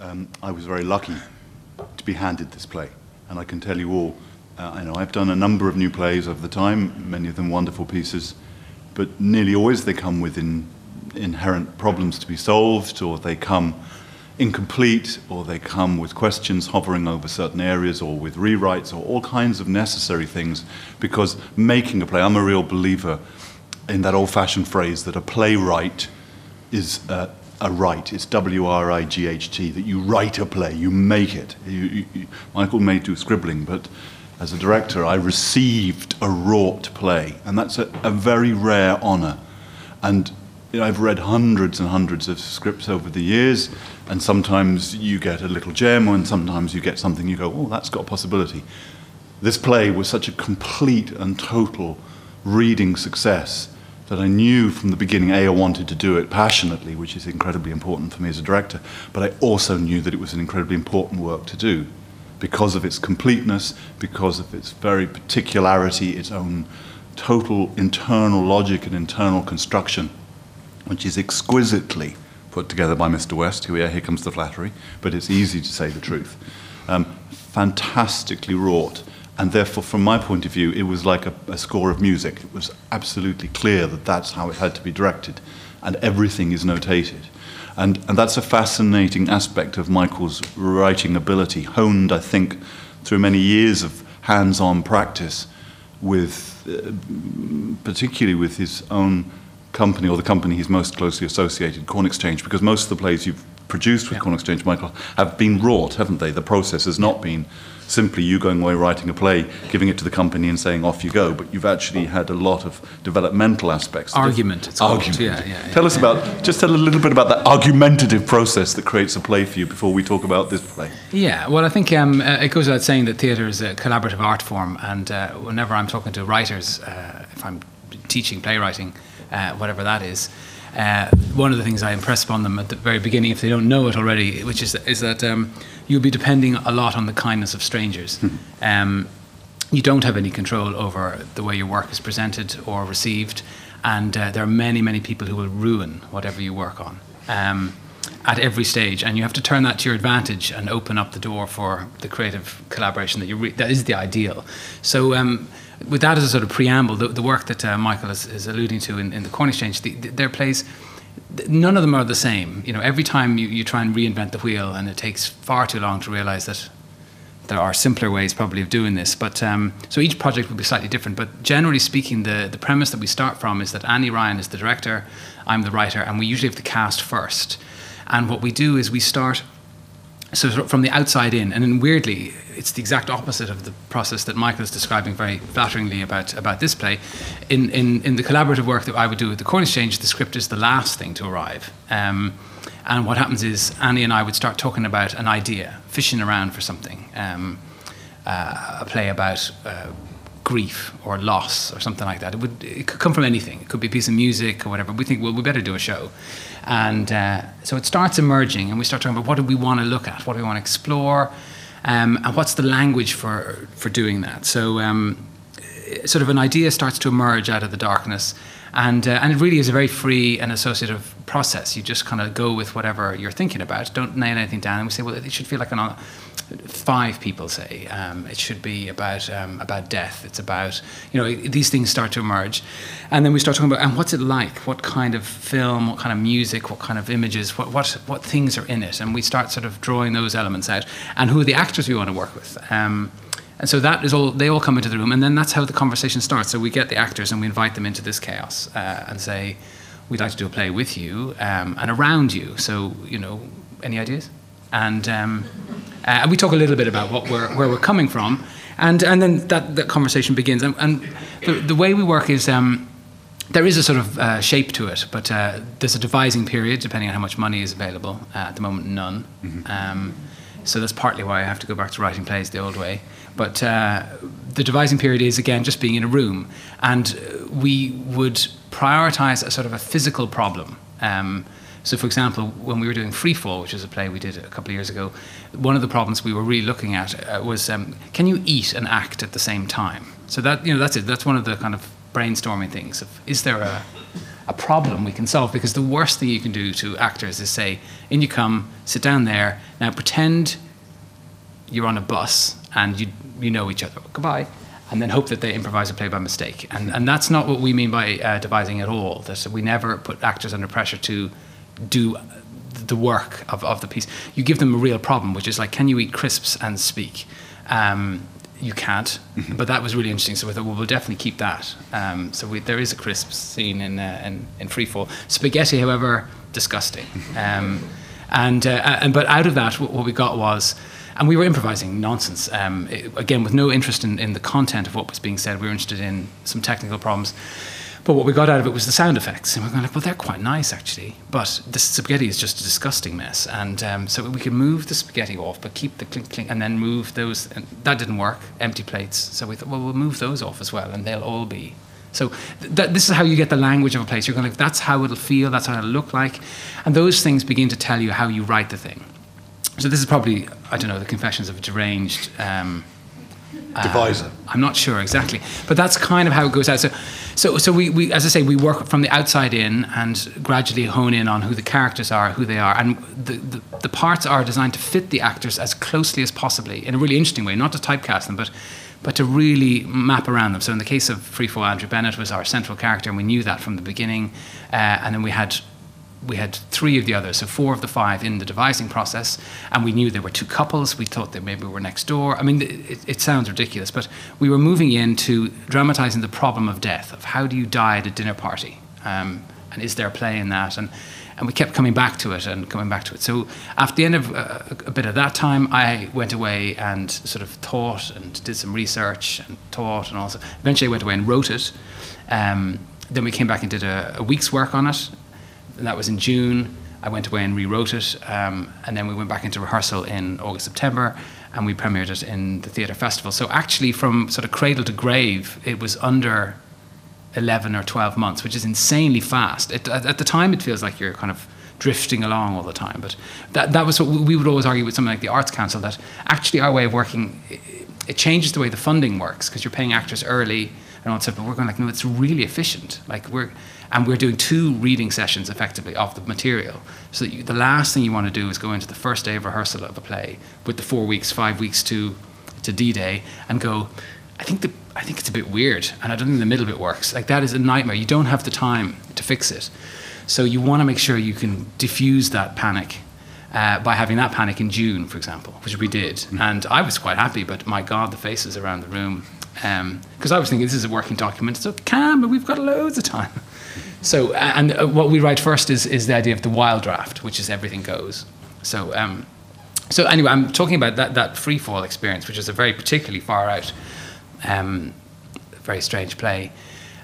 um, I was very lucky to be handed this play. And I can tell you all, uh, I know I've done a number of new plays over the time, many of them wonderful pieces, but nearly always they come with in, inherent problems to be solved, or they come incomplete, or they come with questions hovering over certain areas, or with rewrites, or all kinds of necessary things. Because making a play, I'm a real believer in that old fashioned phrase that a playwright is uh, a write. It's W R I G H T, that you write a play, you make it. You, you, you, Michael may do scribbling, but as a director, I received a wrought play, and that's a, a very rare honor. And you know, I've read hundreds and hundreds of scripts over the years, and sometimes you get a little gem, and sometimes you get something you go, oh, that's got a possibility. This play was such a complete and total reading success that I knew from the beginning, A, I wanted to do it passionately, which is incredibly important for me as a director, but I also knew that it was an incredibly important work to do because of its completeness, because of its very particularity, its own total internal logic and internal construction, which is exquisitely put together by Mr. West. Here, here comes the flattery, but it's easy to say the truth. Um, fantastically wrought and therefore, from my point of view, it was like a, a, score of music. It was absolutely clear that that's how it had to be directed, and everything is notated. And, and that's a fascinating aspect of Michael's writing ability, honed, I think, through many years of hands on practice, with, uh, particularly with his own company or the company he's most closely associated, Corn Exchange, because most of the plays you've produced with yeah. Corn Exchange, Michael, have been wrought, haven't they? The process has not been simply you going away writing a play, giving it to the company and saying off you go, but you've actually had a lot of developmental aspects. Argument, it's argument. Yeah, yeah, yeah, tell us about just tell a little bit about that argumentative process that creates a play for you before we talk about this play. Yeah, well, I think um, uh, it goes without saying that theatre is a collaborative art form, and uh, whenever I'm talking to writers, uh, if I'm teaching playwriting, uh, whatever that is. Uh, one of the things I impress upon them at the very beginning, if they don't know it already, which is is that um, you'll be depending a lot on the kindness of strangers. Hmm. Um, you don't have any control over the way your work is presented or received, and uh, there are many, many people who will ruin whatever you work on. Um, at every stage, and you have to turn that to your advantage and open up the door for the creative collaboration that you re- that is the ideal. So, um, with that as a sort of preamble, the, the work that uh, Michael is, is, alluding to in, in the Corn Exchange, the, the, their plays none of them are the same. You know, every time you, you try and reinvent the wheel, and it takes far too long to realize that there are simpler ways probably of doing this. But um, so each project will be slightly different. But generally speaking, the, the premise that we start from is that Annie Ryan is the director, I'm the writer, and we usually have the cast first. And what we do is we start so from the outside in, and then weirdly, it's the exact opposite of the process that Michael is describing very flatteringly about, about this play. In, in, in the collaborative work that I would do with the Corn Exchange, the script is the last thing to arrive. Um, and what happens is Annie and I would start talking about an idea, fishing around for something, um, uh, a play about uh, grief or loss or something like that. It would it could come from anything. It could be a piece of music or whatever. We think, well, we better do a show, and uh, so it starts emerging, and we start talking about what do we want to look at, what do we want to explore, um, and what's the language for for doing that. So. Um, sort of an idea starts to emerge out of the darkness, and uh, and it really is a very free and associative process. You just kind of go with whatever you're thinking about. Don't nail anything down. And we say, well, it should feel like an five people say um, it should be about um, about death. It's about you know these things start to emerge, and then we start talking about and what's it like? What kind of film? What kind of music? What kind of images? What what what things are in it? And we start sort of drawing those elements out, and who are the actors we want to work with. Um, and so that is all. They all come into the room, and then that's how the conversation starts. So we get the actors and we invite them into this chaos uh, and say, "We'd like to do a play with you um, and around you." So you know, any ideas? And um, uh, and we talk a little bit about what we're, where we're coming from, and and then that, that conversation begins. And, and the, the way we work is. Um, there is a sort of uh, shape to it, but uh, there's a devising period depending on how much money is available. Uh, at the moment, none. Mm-hmm. Um, so that's partly why I have to go back to writing plays the old way. But uh, the devising period is again just being in a room, and we would prioritize a sort of a physical problem. Um, so, for example, when we were doing Freefall, which is a play we did a couple of years ago, one of the problems we were really looking at uh, was um, can you eat and act at the same time? So that you know that's it. That's one of the kind of brainstorming things. Of, is there a a problem we can solve. Because the worst thing you can do to actors is say, in you come, sit down there, now pretend you're on a bus and you, you know each other. Goodbye. And then hope that they improvise a play by mistake. And, and that's not what we mean by uh, devising at all. That we never put actors under pressure to do the work of, of the piece. You give them a real problem, which is like, can you eat crisps and speak? Um, you can't. Mm-hmm. But that was really interesting. So we thought, well, we'll definitely keep that. Um, so we, there is a crisp scene in, uh, in, in Freefall. Spaghetti, however, disgusting. Um, and, uh, and but out of that, what we got was, and we were improvising nonsense. Um, it, again, with no interest in, in the content of what was being said. We were interested in some technical problems. But what we got out of it was the sound effects, and we're going like, well, they're quite nice actually. But the spaghetti is just a disgusting mess, and um, so we could move the spaghetti off, but keep the clink clink, and then move those. And that didn't work. Empty plates. So we thought, well, we'll move those off as well, and they'll all be. So th- this is how you get the language of a place. You're going like, that's how it'll feel. That's how it'll look like, and those things begin to tell you how you write the thing. So this is probably I don't know the confessions of a deranged. Um, Deviser. Uh, I'm not sure exactly, but that's kind of how it goes out. So, so, so we, we, as I say, we work from the outside in and gradually hone in on who the characters are, who they are, and the, the, the parts are designed to fit the actors as closely as possibly in a really interesting way, not to typecast them, but but to really map around them. So in the case of Freefall, Andrew Bennett was our central character, and we knew that from the beginning. Uh, and then we had we had three of the others, so four of the five in the devising process, and we knew there were two couples. We thought that maybe we were next door. I mean, it, it, sounds ridiculous, but we were moving into dramatizing the problem of death, of how do you die at a dinner party, um, and is there a play in that, and and we kept coming back to it and coming back to it. So after the end of uh, a bit of that time, I went away and sort of thought and did some research and taught, and also eventually went away and wrote it. Um, then we came back and did a, a week's work on it and that was in June. I went away and rewrote it, um, and then we went back into rehearsal in August, September, and we premiered it in the theatre festival. So actually, from sort of cradle to grave, it was under 11 or 12 months, which is insanely fast. It, at, at, the time, it feels like you're kind of drifting along all the time. But that, that was what we would always argue with something like the Arts Council that actually our way of working, it, it changes the way the funding works because you're paying actors early and all that stuff. But we're going like, no, it's really efficient. Like we're and we're doing two reading sessions effectively of the material. So you, the last thing you want to do is go into the first day of rehearsal of a play with the four weeks, five weeks to to D-Day, and go. I think the I think it's a bit weird, and I don't think the middle bit works. Like that is a nightmare. You don't have the time to fix it, so you want to make sure you can diffuse that panic uh, by having that panic in June, for example, which we did. Mm-hmm. And I was quite happy, but my God, the faces around the room. Because um, I was thinking this is a working document, so can, but we've got loads of time. So, and uh, what we write first is, is the idea of the wild draft, which is everything goes. So, um, so anyway, I'm talking about that, that free fall experience, which is a very particularly far out, um, very strange play.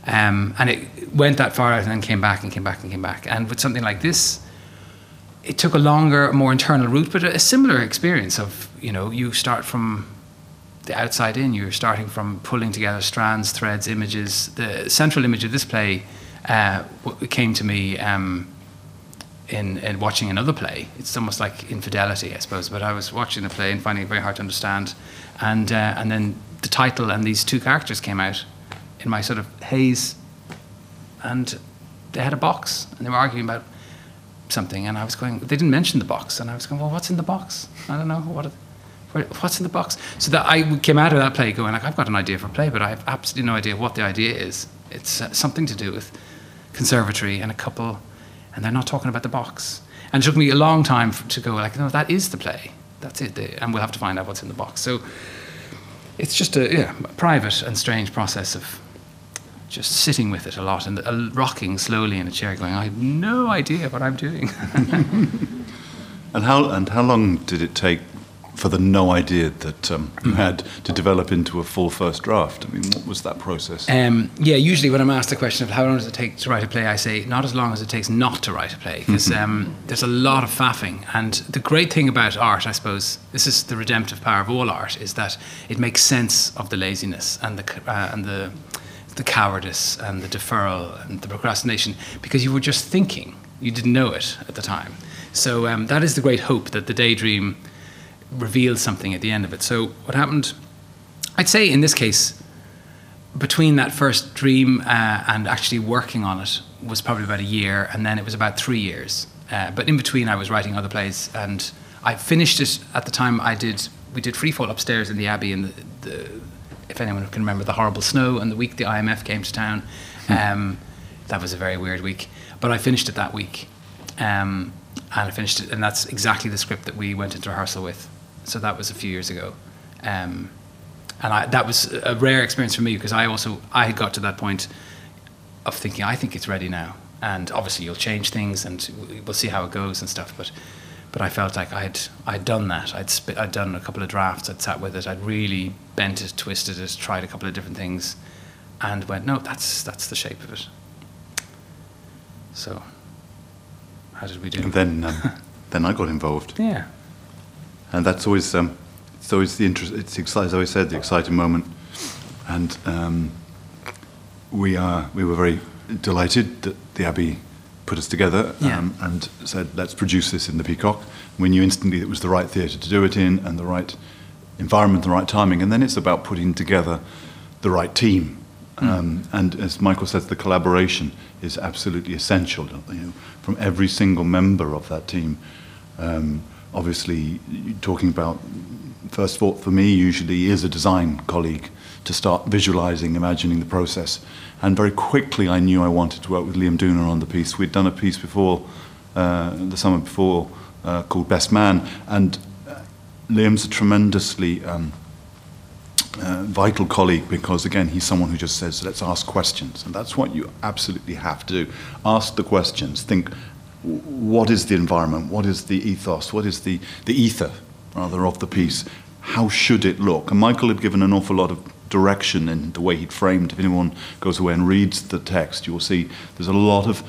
Um, and it went that far out and then came back and came back and came back. And with something like this, it took a longer, more internal route, but a similar experience of, you know, you start from the outside in, you're starting from pulling together strands, threads, images. The central image of this play uh, came to me um, in, in watching another play. It's almost like infidelity, I suppose. But I was watching the play and finding it very hard to understand, and uh, and then the title and these two characters came out in my sort of haze, and they had a box and they were arguing about something, and I was going. They didn't mention the box, and I was going, well, what's in the box? I don't know what. What's in the box? So that I came out of that play going like, I've got an idea for a play, but I have absolutely no idea what the idea is. It's uh, something to do with conservatory and a couple, and they're not talking about the box. And it took me a long time to go like, no, that is the play. That's it, and we'll have to find out what's in the box. So it's just a, yeah, private and strange process of just sitting with it a lot and uh, rocking slowly in a chair, going, I have no idea what I'm doing. and how and how long did it take for the no idea that um, you had to develop into a full first draft? I mean, what was that process? Um, yeah, usually when I'm asked the question of how long does it take to write a play, I say not as long as it takes not to write a play, because mm-hmm. um, there's a lot of faffing. And the great thing about art, I suppose, this is the redemptive power of all art, is that it makes sense of the laziness and the uh, and the the cowardice and the deferral and the procrastination because you were just thinking, you didn't know it at the time. So um, that is the great hope that the daydream reveals something at the end of it. So what happened? I'd say in this case, between that first dream uh, and actually working on it was probably about a year, and then it was about three years. Uh, but in between, I was writing other plays, and I finished it at the time. I did we did Freefall upstairs in the Abbey, and the, the, if anyone can remember the horrible snow and the week the IMF came to town, hmm. um, that was a very weird week. But I finished it that week, um, and I finished it, and that's exactly the script that we went into rehearsal with. So that was a few years ago. Um, and I, that was a rare experience for me because I also I had got to that point of thinking I think it's ready now, and obviously you'll change things and we'll see how it goes and stuff. But but I felt like I'd I'd done that. I'd spit, I'd done a couple of drafts. I'd sat with it. I'd really bent it, twisted it, tried a couple of different things, and went no, that's that's the shape of it. So how did we do? And then um, then I got involved. Yeah. And that's always um, it's always the interest. It's as I always said, the exciting moment, and um, we are we were very delighted that the Abbey put us together yeah. um, and said, let's produce this in the Peacock. We knew instantly it was the right theatre to do it in and the right environment, the right timing. And then it's about putting together the right team. Mm. Um, and as Michael says, the collaboration is absolutely essential you know, from every single member of that team. Um, obviously, talking about first thought for me usually is a design colleague to start visualizing, imagining the process. And very quickly I knew I wanted to work with Liam Doona on the piece. We'd done a piece before, uh, the summer before, uh, called Best Man. And uh, Liam's a tremendously um, uh, vital colleague because, again, he's someone who just says, let's ask questions. And that's what you absolutely have to do. Ask the questions. Think, what is the environment? What is the ethos? What is the, the ether, rather, of the piece? How should it look? And Michael had given an awful lot of direction in the way he'd framed. If anyone goes away and reads the text, you will see there's a lot of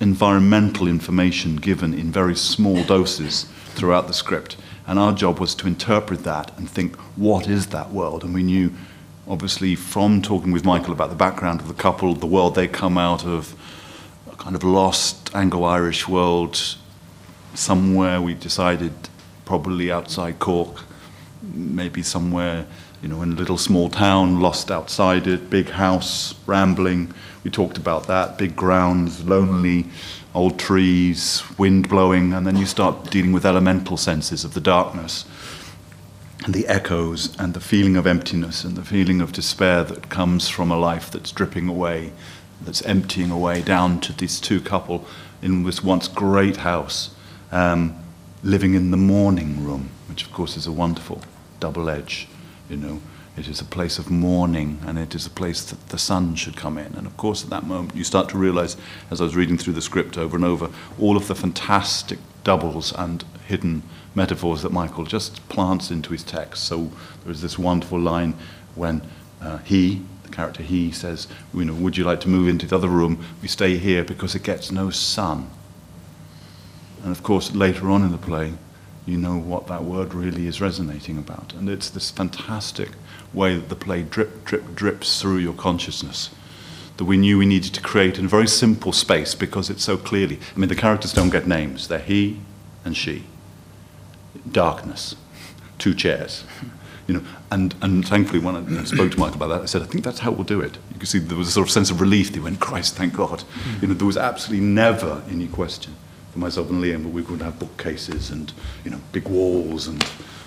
environmental information given in very small doses throughout the script. And our job was to interpret that and think, what is that world? And we knew, obviously, from talking with Michael about the background of the couple, the world they come out of, a kind of lost Anglo Irish world, somewhere we decided, probably outside Cork, maybe somewhere you know, in a little small town, lost outside it, big house, rambling. We talked about that, big grounds, lonely, old trees, wind blowing, and then you start dealing with elemental senses of the darkness and the echoes and the feeling of emptiness and the feeling of despair that comes from a life that's dripping away, that's emptying away down to these two couple in this once great house, um, living in the morning room, which of course is a wonderful double edge you know, it is a place of mourning and it is a place that the sun should come in. And of course, at that moment, you start to realize, as I was reading through the script over and over, all of the fantastic doubles and hidden metaphors that Michael just plants into his text. So there's this wonderful line when uh, he, the character he, says, you know, Would you like to move into the other room? We stay here because it gets no sun. And of course, later on in the play, you know what that word really is resonating about. And it's this fantastic way that the play drip, drip, drips through your consciousness that we knew we needed to create in a very simple space because it's so clearly. I mean, the characters don't get names, they're he and she. Darkness, two chairs. You know, and, and thankfully, when I spoke to Michael about that, I said, I think that's how we'll do it. You can see there was a sort of sense of relief. He went, Christ, thank God. You know, there was absolutely never any question for myself and Liam, but we would have bookcases and you know big walls and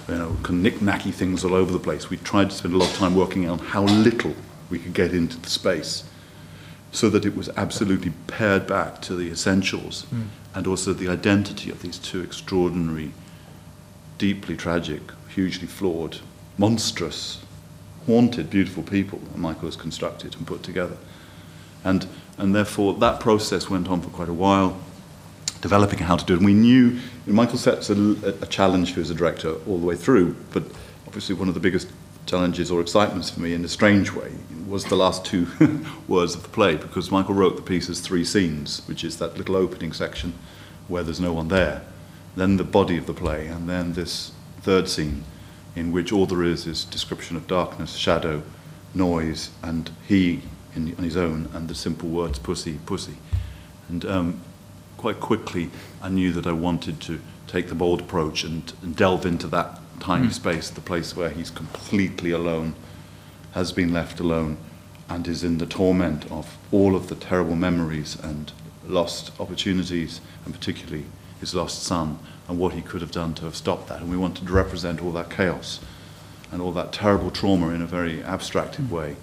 you know knick-knacky things all over the place. We tried to spend a lot of time working on how little we could get into the space, so that it was absolutely pared back to the essentials mm. and also the identity of these two extraordinary, deeply tragic, hugely flawed, monstrous, haunted, beautiful people that Michael has constructed and put together. And, and therefore, that process went on for quite a while developing how to do it. And we knew Michael sets a, a challenge to as a director all the way through, but obviously one of the biggest challenges or excitements for me in a strange way was the last two words of the play because Michael wrote the piece as three scenes, which is that little opening section where there's no one there, then the body of the play, and then this third scene in which all there is is description of darkness, shadow, noise, and he in, on his own, and the simple words pussy, pussy. And um, quite quickly I knew that I wanted to take the bold approach and, and delve into that time mm. space, the place where he's completely alone, has been left alone and is in the torment of all of the terrible memories and lost opportunities, and particularly his lost son, and what he could have done to have stopped that. And we wanted to represent all that chaos and all that terrible trauma in a very abstracted way.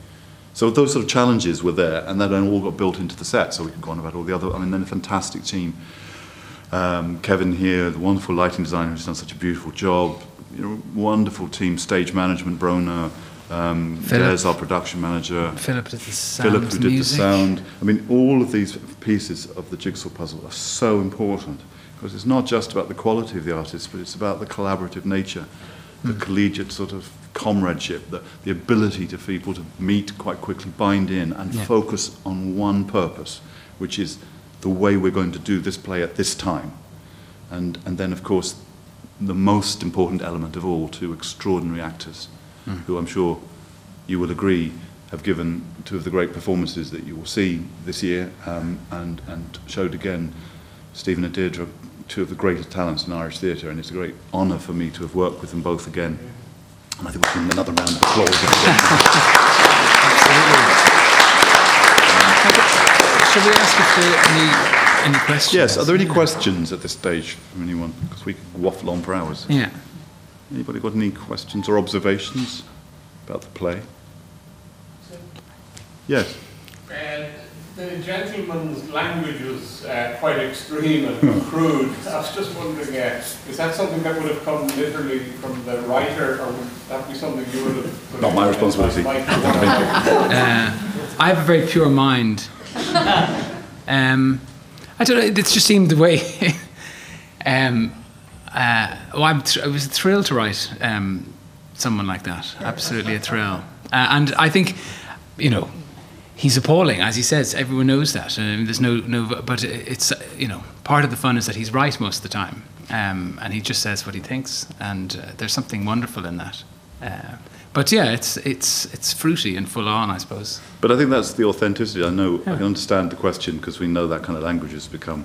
So those sort of challenges were there, and that then all got built into the set. So we could go on about all the other. I mean, then a fantastic team. Um, Kevin here, the wonderful lighting designer who's done such a beautiful job. You know, wonderful team, stage management, Brona, um, Philip. Des, our production manager. Philip did the sound, Philip, who did music. the sound. I mean, all of these pieces of the jigsaw puzzle are so important because it's not just about the quality of the artist, but it's about the collaborative nature, the Hmm. collegiate sort of comradeship, the, the ability to people to meet quite quickly, bind in, and Yeah. focus on one purpose, which is the way we're going to do this play at this time. And, and then, of course, the most important element of all, two extraordinary actors, who I'm sure you will agree have given two of the great performances that you will see this year um, and, and showed again Stephen and Deirdre, two of the greatest talents in Irish theatre, and it's a great honour for me to have worked with them both again. And I think we'll give them another round of applause. if we. Shall we ask if there are any, any questions? yes, are there any questions at this stage from anyone? Because we could waffle on for hours. Yeah. Anybody got any questions or observations about the play? Yes. The gentleman's language was uh, quite extreme and crude. I was just wondering, uh, is that something that would have come literally from the writer, or would that be something you would have? put Not in my responsibility. Uh, I have a very pure mind. Um, I don't know. It just seemed the way. um, uh, well, I'm thr- I was thrilled to write um, someone like that. Absolutely a thrill. Uh, and I think, you know, he's appalling, as he says. Everyone knows that. Um, there's no no. But it's you know part of the fun is that he's right most of the time, um, and he just says what he thinks, and uh, there's something wonderful in that. Uh, but yeah, it's it's it's fruity and full on, I suppose. But I think that's the authenticity. I know, I can understand the question because we know that kind of language has become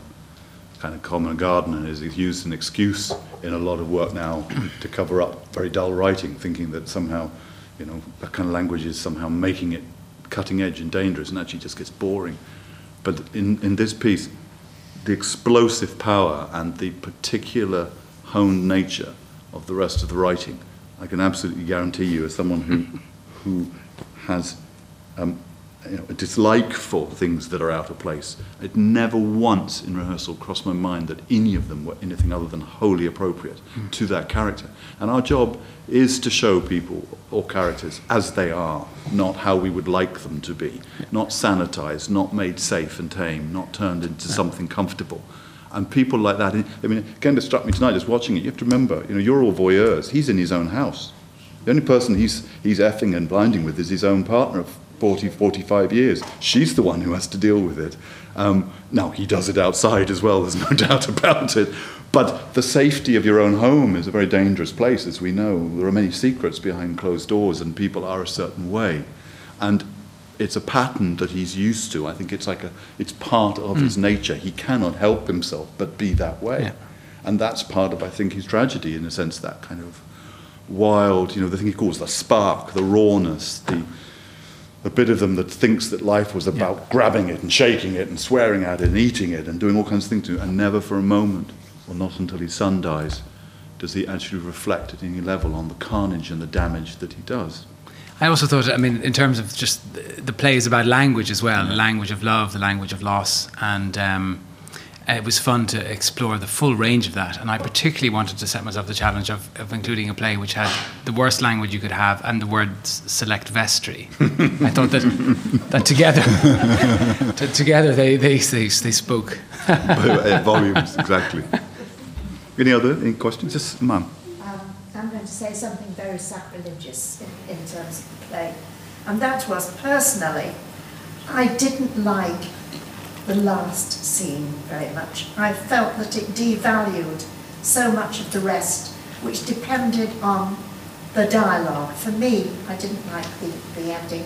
kind of common garden and is used as an excuse in a lot of work now to cover up very dull writing, thinking that somehow, you know, that kind of language is somehow making it cutting edge and dangerous and actually just gets boring. But in, in this piece, the explosive power and the particular honed nature of the rest of the writing, I can absolutely guarantee you, as someone who, who has um, you know, a dislike for things that are out of place, it never once in rehearsal crossed my mind that any of them were anything other than wholly appropriate to that character. And our job is to show people or characters as they are, not how we would like them to be, not sanitized, not made safe and tame, not turned into something comfortable. And people like that, I mean, again, it struck me tonight just watching it. You have to remember, you know, you're all voyeurs. He's in his own house. The only person he's, he's effing and blinding with is his own partner of 40, 45 years. She's the one who has to deal with it. Um, now, he does it outside as well, there's no doubt about it. But the safety of your own home is a very dangerous place, as we know. There are many secrets behind closed doors, and people are a certain way. And it's a pattern that he's used to. I think it's like a, it's part of his nature. He cannot help himself but be that way. Yeah. And that's part of, I think, his tragedy, in a sense, that kind of wild, you know, the thing he calls the spark, the rawness, the, the bit of them that thinks that life was about grabbing it and shaking it and swearing at it and eating it and doing all kinds of things to it, and never for a moment, or not until his son dies, does he actually reflect at any level on the carnage and the damage that he does. I also thought, I mean, in terms of just the, the play is about language as well, the language of love, the language of loss, and um, it was fun to explore the full range of that. And I particularly wanted to set myself the challenge of, of including a play which had the worst language you could have and the words select vestry. I thought that that together, t- together they, they, they, they spoke. Uh, Volumes, exactly. Any other any questions? Yes, ma'am. Um, I'm going to say something very sacrilegious in, in terms of the play. And that was personally, I didn't like the last scene very much. I felt that it devalued so much of the rest, which depended on the dialogue. For me, I didn't like the, the ending.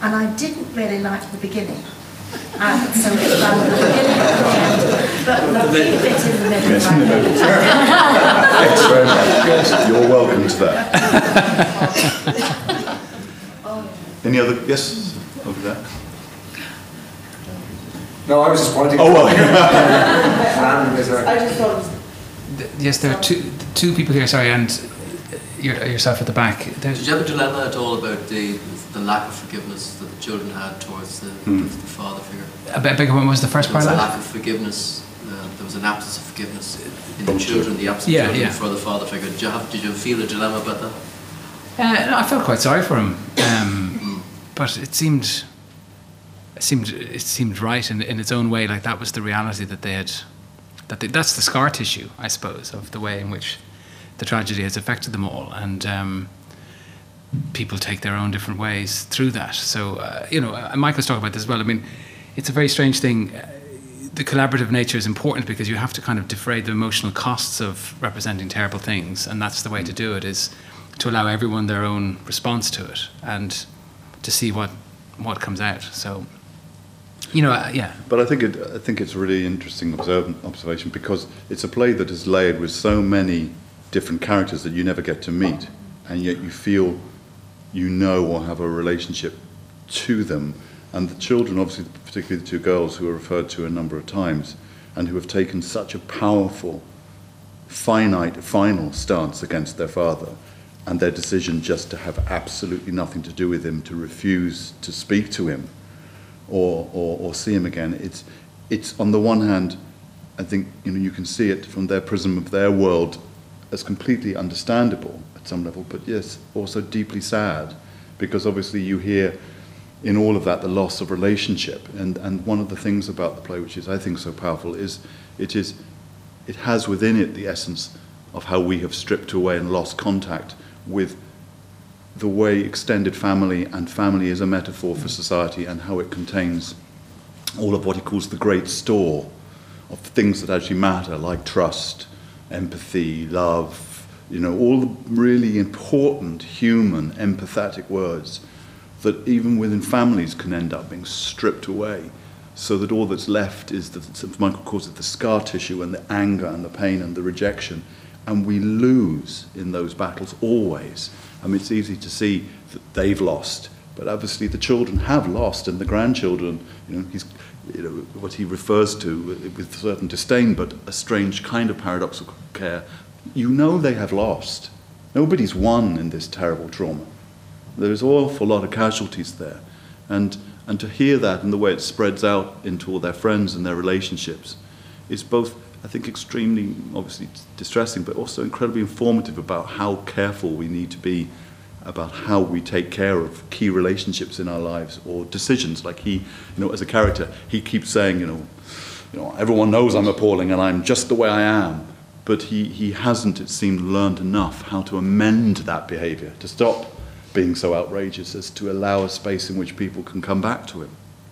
And I didn't really like the beginning. Uh, so it's about the beginning and the end. But the bit in the middle, I really Thanks very much. Yes, you're welcome to that. Any other, yes, over there? No, I was just pointing. Oh, well. Random. I just thought it was Th- Yes, there are two, two people here, sorry, and yourself at the back. There's, Did you have a dilemma at all about the, the lack of forgiveness that the children had towards the, Hmm. the father figure? a bit bigger one was the first There was part a lack of forgiveness. Uh, there was an absence of forgiveness in the children, the absence Yeah, children yeah. for the father figure. Did you have? Did you feel a dilemma about that? Uh, no, I felt quite sorry for him, um, but it seemed, it seemed, it seemed right in, in its own way. Like that was the reality that they had, that they, that's the scar tissue, I suppose, of the way in which the tragedy has affected them all, and um, people take their own different ways through that. So uh, you know, uh, Michael's talking about this as well. I mean, it's a very strange thing. Uh, the collaborative nature is important because you have to kind of defray the emotional costs of representing terrible things, and that's the way to do it. Is to allow everyone their own response to it and to see what what comes out. So, you know, uh, yeah, But I think it, I think it's a really interesting observ- observation because it's a play that is layered with so many different characters that you never get to meet, and yet you feel you know or have a relationship to them. And the children, obviously, particularly the two girls who are referred to a number of times, and who have taken such a powerful, finite, final stance against their father, and their decision just to have absolutely nothing to do with him, to refuse to speak to him or, or, or see him again. It's, it's on the one hand, I think you know you can see it from their prism of their world as completely understandable at some level, but yes, also deeply sad, because obviously you hear in all of that the loss of relationship. And, and one of the things about the play, which is I think so powerful, is it is it has within it the essence of how we have stripped away and lost contact with the way extended family and family is a metaphor for society and how it contains all of what he calls the great store of things that actually matter, like trust, empathy, love, you know, all the really important human, empathetic words that even within families can end up being stripped away. So that all that's left is that Michael calls it the scar tissue and the anger and the pain and the rejection. And we lose in those battles always. I mean, it's easy to see that they've lost, but obviously the children have lost, and the grandchildren, you know, he's, you know, what he refers to with certain disdain, but a strange kind of paradoxical care. You know they have lost. Nobody's won in this terrible trauma. There's an awful lot of casualties there. And, and to hear that and the way it spreads out into all their friends and their relationships is both, I think, extremely, obviously, distressing, but also incredibly informative about how careful we need to be about how we take care of key relationships in our lives or decisions. Like he, you know, as a character, he keeps saying, you know, you know, everyone knows I'm appalling and I'm just the way I am. But he, he hasn't, it seemed, learned enough how to amend that behavior, to stop being so outrageous as to allow a space in which people can come back to him.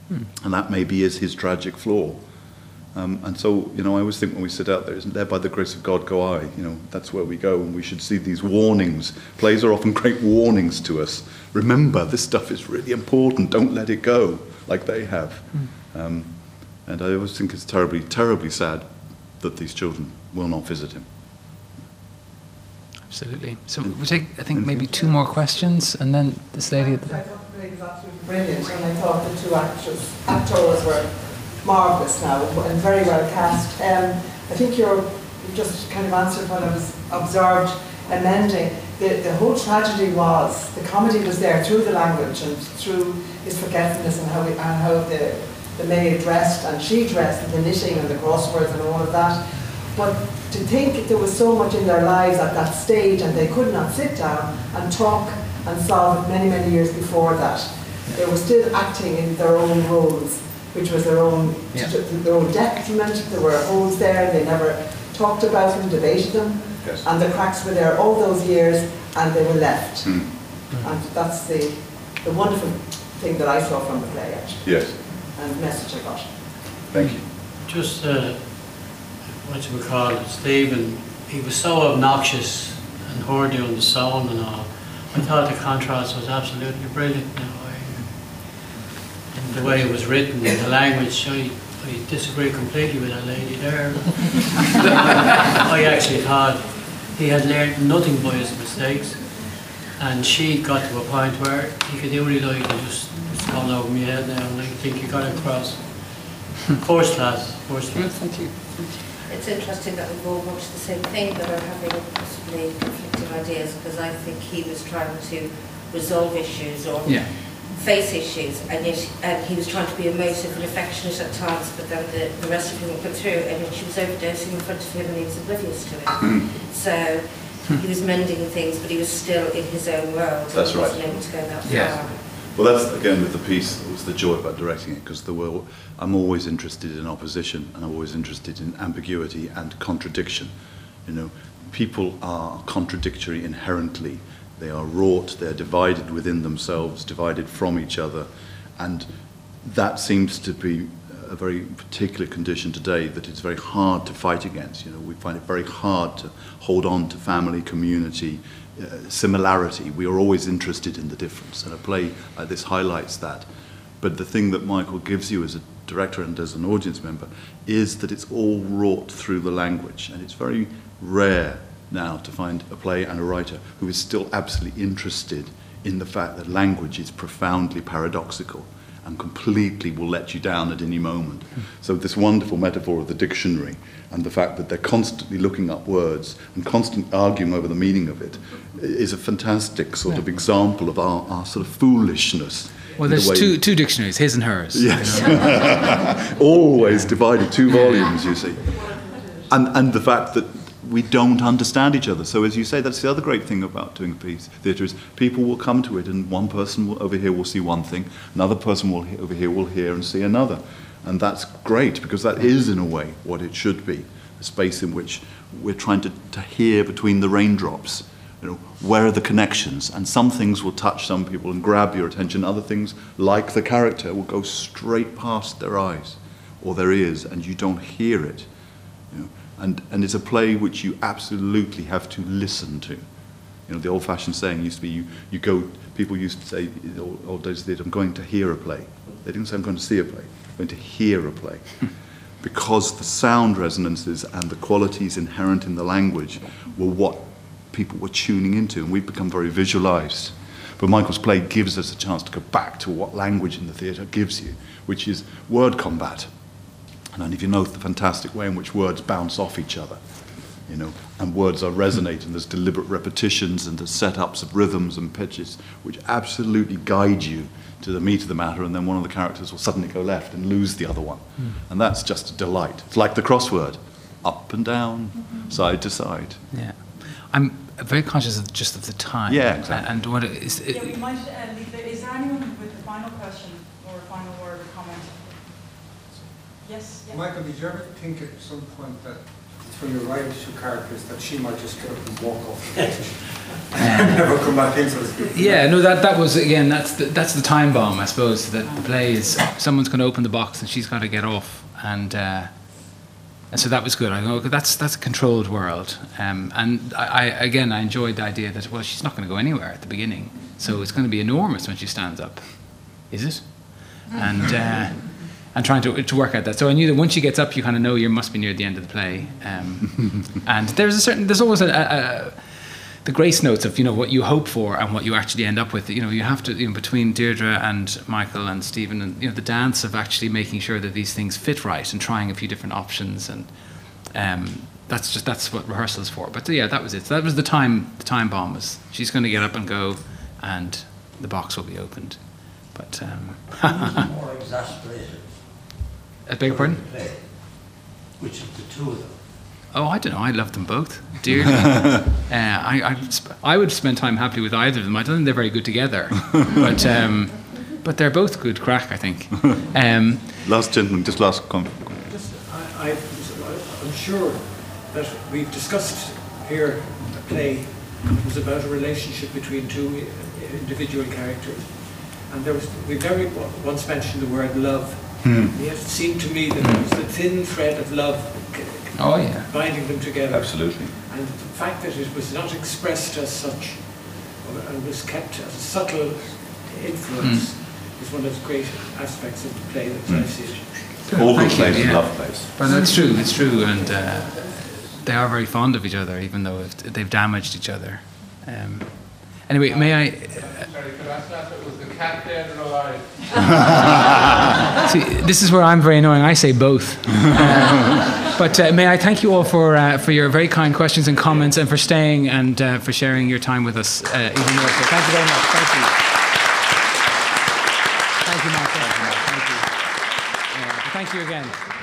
Hmm. And that maybe is his tragic flaw. Um, and so, you know, I always think when we sit out there, isn't there by the grace of God go I? You know, that's where we go, and we should see these warnings. Plays are often great warnings to us. Remember, this stuff is really important. Don't let it go, like they have. Um, and I always think it's terribly, terribly sad that these children will not visit him. absolutely. So we'll take, I think, maybe two more questions, and then this lady. At I thought the play was absolutely brilliant, and I thought the two actors, actors were marvellous now and very well cast. Um, I think you're, just kind of answered what I was observed amending. The, the whole tragedy was, the comedy was there through the language and through his forgetfulness and how, he, and how the, the maid dressed and she dressed and the knitting and the crosswords and all of that. But to think there was so much in their lives at that stage and they could not sit down and talk and solve it many, many years before that. They were still acting in their own roles, which was their own, Yeah. their own detriment. There were holes there, they never talked about them, debated them. Yes. And the cracks were there all those years and they were left. Mm. And that's the, the wonderful thing that I saw from the play, actually, Yes, and the message I got. thank you. Just, uh, what you would call it, Stephen, he was so obnoxious and hordy on the sound and all. I thought the contrast was absolutely brilliant. You know, I, and the way it was written, and the language, I, I disagree completely with that lady there. I actually thought he had learned nothing by his mistakes. And she got to a point where you could only like, I just, it's gone over my head now, and I think you got it across. First class, first class. Thank you. It's interesting that we've all watched the same thing but are having possibly conflicting ideas because I think he was trying to resolve issues or Yeah. Face issues and yet and he was trying to be emotive and affectionate at times but then the, the rest of him would come through and then she was overdosing in front of him and he was oblivious to it. so he was mending things but he was still in his own world. That's He wasn't right. able to go that Yes. far. Well, that's again with the piece. It was the joy about directing it because there were. I'm always interested in opposition, and I'm always interested in ambiguity and contradiction. You know, people are contradictory inherently. They are wrought. They're divided within themselves, divided from each other, and that seems to be a very particular condition today that it's very hard to fight against. You know, we find it very hard to hold on to family, community, uh, similarity. We are always interested in the difference, and a play like this highlights that. But the thing that Michael gives you as a director and as an audience member is that it's all wrought through the language, and it's very rare now to find a play and a writer who is still absolutely interested in the fact that language is profoundly paradoxical and completely will let you down at any moment. So this wonderful metaphor of the dictionary and the fact that they're constantly looking up words and constantly arguing over the meaning of it is a fantastic sort of example of our, our sort of foolishness. Well, in the there's two, two dictionaries, his and hers. Yes. Always divided, two volumes, you see. And, and the fact that we don't understand each other. So, as you say, that's the other great thing about doing a piece theatre is people will come to it, and one person will, over here will see one thing, another person will over here will hear and see another, and that's great because that is, in a way, what it should be a space in which we're trying to, to hear between the raindrops. You know, where are the connections? And some things will touch some people and grab your attention. Other things, like the character, will go straight past their eyes or their ears, and you don't hear it. And, and it's a play which you absolutely have to listen to. You know, the old-fashioned saying used to be, you, you go, people used to say, in the old, old days, that I'm going to hear a play. They didn't say I'm going to see a play, I'm going to hear a play. because the sound resonances and the qualities inherent in the language were what people were tuning into, and we've become very visualized. But Michael's play gives us a chance to go back to what language in the theatre gives you, which is word combat. And if you know the fantastic way in which words bounce off each other, you know, and words are resonating. there's deliberate repetitions and there's setups of rhythms and pitches, which absolutely guide you to the meat of the matter, and then one of the characters will suddenly go left and lose the other one. And that's just a delight. It's like the crossword up and down, side to side. Yeah. I'm very conscious of just of the time. Yeah, exactly. And what it is. It, Yeah, we might uh, leave there. Is there anyone with a final question or a final word or comment? Yes? yeah. Michael, did you ever think at some point that when you write two characters that she might just get up and walk off the stage and never come back in, so to? Yeah, no, that, that was again. That's the, that's the time bomb, I suppose. That the play is someone's going to open the box and she's got to get off, and uh, and so that was good. I go, okay, that's that's a controlled world, um, and I, I again I enjoyed the idea that well she's not going to go anywhere at the beginning, so it's going to be enormous when she stands up, is it? And uh, and trying to to work out that. So I knew that once she gets up, you kind of know you must be near the end of the play, um, and there's a certain there's always a, a, a the grace notes of you know what you hope for and what you actually end up with. You know, you have to you know between Deirdre and Michael and Stephen and you know the dance of actually making sure that these things fit right and trying a few different options and um, that's just that's what rehearsals for. But yeah, that was it. So that was the time. The time bomb was she's going to get up and go, and the box will be opened. But um, more exasperated? I beg your pardon. Which of the two of them? Oh, I don't know. I love them both dearly. uh, I, I, sp- I would spend time happily with either of them. I don't think they're very good together, but um, but they're both good crack. I think. Um, Last gentleman, just last comment. Just, I, I, I'm sure that we've discussed here a play that was about a relationship between two individual characters. And there was, we've never once mentioned the word love. Hmm. Yet it seemed to me that it was the thin thread of love c- c- oh yeah. binding them together. Absolutely. And the fact that it was not expressed as such or- and was kept as a subtle influence Hmm. is one of the great aspects of the play that I see it. All good Thank you, plays are yeah. love plays. But that's true. It's true, and uh, they are very fond of each other, even though they've damaged each other. Um, Anyway, may I? Sorry, could I ask that? Was the cat dead or alive? See, this is where I'm very annoying. I say both. Uh, but uh, may I thank you all for uh, for your very kind questions and comments, and for staying and uh, for sharing your time with us uh, even more. So thank you very much. Thank you. Thank you, Mark. Thank you. Uh, thank you again.